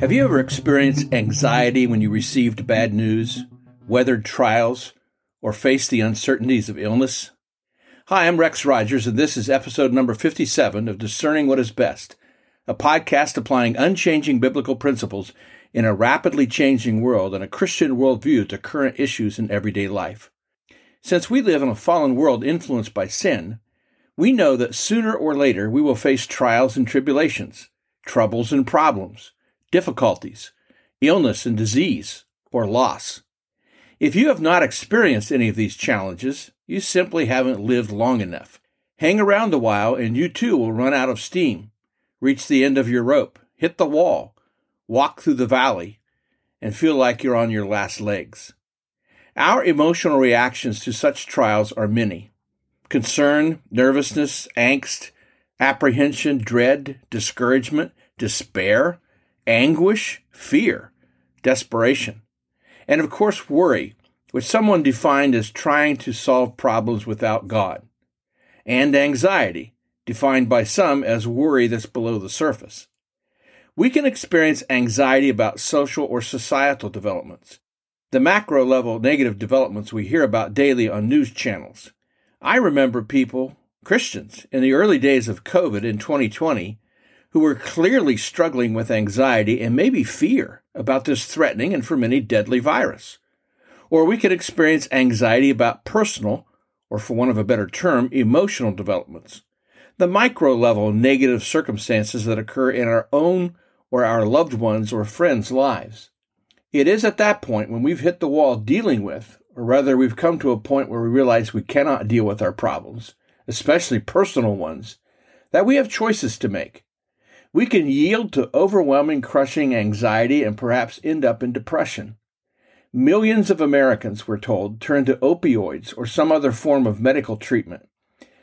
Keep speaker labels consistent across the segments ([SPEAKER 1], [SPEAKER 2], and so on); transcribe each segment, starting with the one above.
[SPEAKER 1] Have you ever experienced anxiety when you received bad news, weathered trials, or faced the uncertainties of illness? Hi, I'm Rex Rogers, and this is episode number 57 of Discerning What is Best, a podcast applying unchanging biblical principles in a rapidly changing world and a Christian worldview to current issues in everyday life. Since we live in a fallen world influenced by sin, we know that sooner or later we will face trials and tribulations, troubles and problems difficulties, illness and disease, or loss. If you have not experienced any of these challenges, you simply haven't lived long enough. Hang around a while and you too will run out of steam, reach the end of your rope, hit the wall, walk through the valley, and feel like you're on your last legs. Our emotional reactions to such trials are many concern, nervousness, angst, apprehension, dread, discouragement, despair, anguish, fear, desperation, and of course, worry, which someone defined as trying to solve problems without God, and anxiety, defined by some as worry that's below the surface. We can experience anxiety about social or societal developments, the macro level negative developments we hear about daily on news channels. I remember people, Christians, in the early days of COVID in 2020 who were clearly struggling with anxiety and maybe fear about this threatening and for many deadly virus. Or we could experience anxiety about personal, or for want of a better term, emotional developments, the micro level negative circumstances that occur in our own or our loved ones or friends' lives. It is at that point when we've hit the wall dealing with, or rather we've come to a point where we realize we cannot deal with our problems, especially personal ones, that we have choices to make. We can yield to overwhelming, crushing anxiety and perhaps end up in depression. Millions of Americans, we're told, turn to opioids or some other form of medical treatment.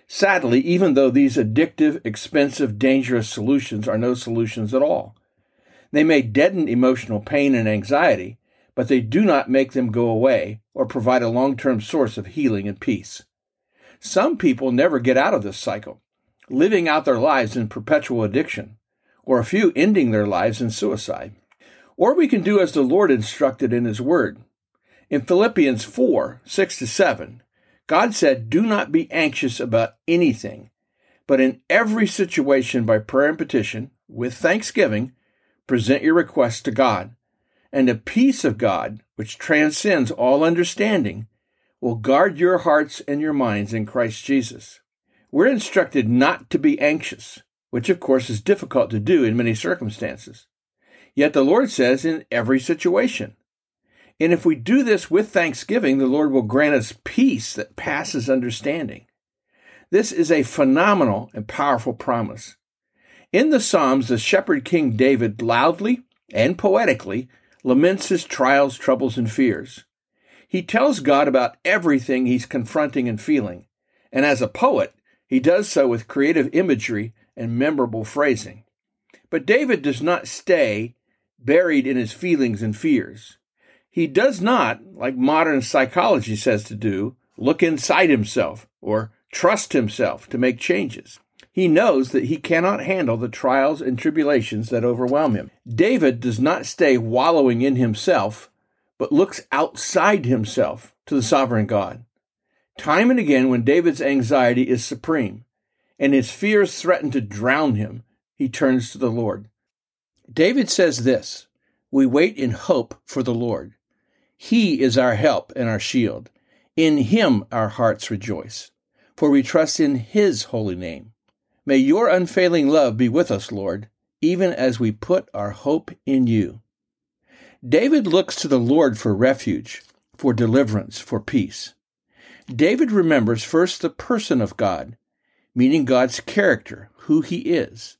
[SPEAKER 1] Sadly, even though these addictive, expensive, dangerous solutions are no solutions at all, they may deaden emotional pain and anxiety, but they do not make them go away or provide a long term source of healing and peace. Some people never get out of this cycle, living out their lives in perpetual addiction or a few ending their lives in suicide. Or we can do as the Lord instructed in His Word. In Philippians 4 6 to 7, God said, Do not be anxious about anything, but in every situation by prayer and petition, with thanksgiving, present your requests to God. And the peace of God, which transcends all understanding, will guard your hearts and your minds in Christ Jesus. We're instructed not to be anxious, which of course is difficult to do in many circumstances. Yet the Lord says in every situation. And if we do this with thanksgiving, the Lord will grant us peace that passes understanding. This is a phenomenal and powerful promise. In the Psalms, the shepherd king David loudly and poetically laments his trials, troubles, and fears. He tells God about everything he's confronting and feeling, and as a poet, he does so with creative imagery and memorable phrasing. But David does not stay buried in his feelings and fears. He does not, like modern psychology says to do, look inside himself or trust himself to make changes. He knows that he cannot handle the trials and tribulations that overwhelm him. David does not stay wallowing in himself, but looks outside himself to the sovereign God. Time and again, when David's anxiety is supreme, and his fears threaten to drown him, he turns to the Lord. David says this We wait in hope for the Lord. He is our help and our shield. In him our hearts rejoice, for we trust in his holy name. May your unfailing love be with us, Lord, even as we put our hope in you. David looks to the Lord for refuge, for deliverance, for peace. David remembers first the person of God meaning God's character, who he is.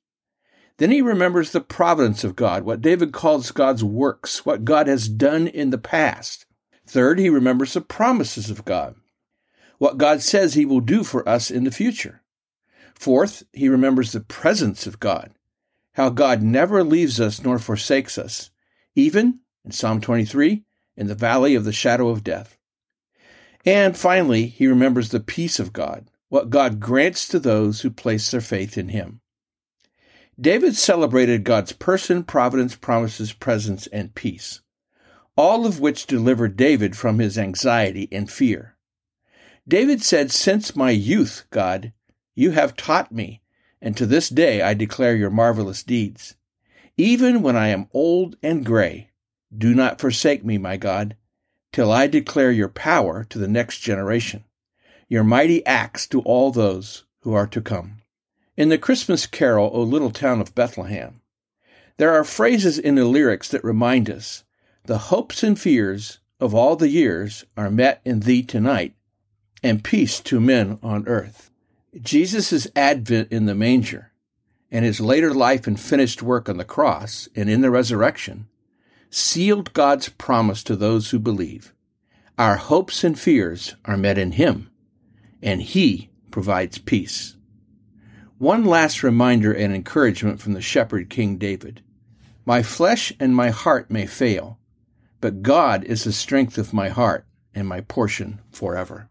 [SPEAKER 1] Then he remembers the providence of God, what David calls God's works, what God has done in the past. Third, he remembers the promises of God, what God says he will do for us in the future. Fourth, he remembers the presence of God, how God never leaves us nor forsakes us, even, in Psalm 23, in the valley of the shadow of death. And finally, he remembers the peace of God, what God grants to those who place their faith in Him. David celebrated God's person, providence, promises, presence, and peace, all of which delivered David from his anxiety and fear. David said, Since my youth, God, you have taught me, and to this day I declare your marvelous deeds. Even when I am old and gray, do not forsake me, my God, till I declare your power to the next generation, your mighty acts to all those who are to come. In the Christmas carol, O Little Town of Bethlehem, there are phrases in the lyrics that remind us the hopes and fears of all the years are met in thee tonight, and peace to men on earth. Jesus' advent in the manger and his later life and finished work on the cross and in the resurrection sealed God's promise to those who believe. Our hopes and fears are met in him, and he provides peace. One last reminder and encouragement from the shepherd King David. My flesh and my heart may fail, but God is the strength of my heart and my portion forever.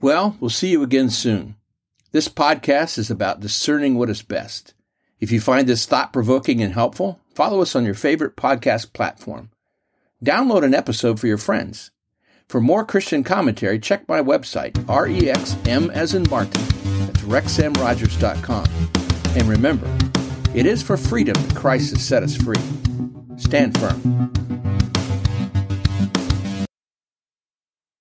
[SPEAKER 1] Well, we'll see you again soon. This podcast is about discerning what is best. If you find this thought provoking and helpful, follow us on your favorite podcast platform. Download an episode for your friends. For more Christian commentary, check my website, REXM as in Martin That's rexmrogers.com. And remember, it is for freedom that Christ has set us free. Stand firm.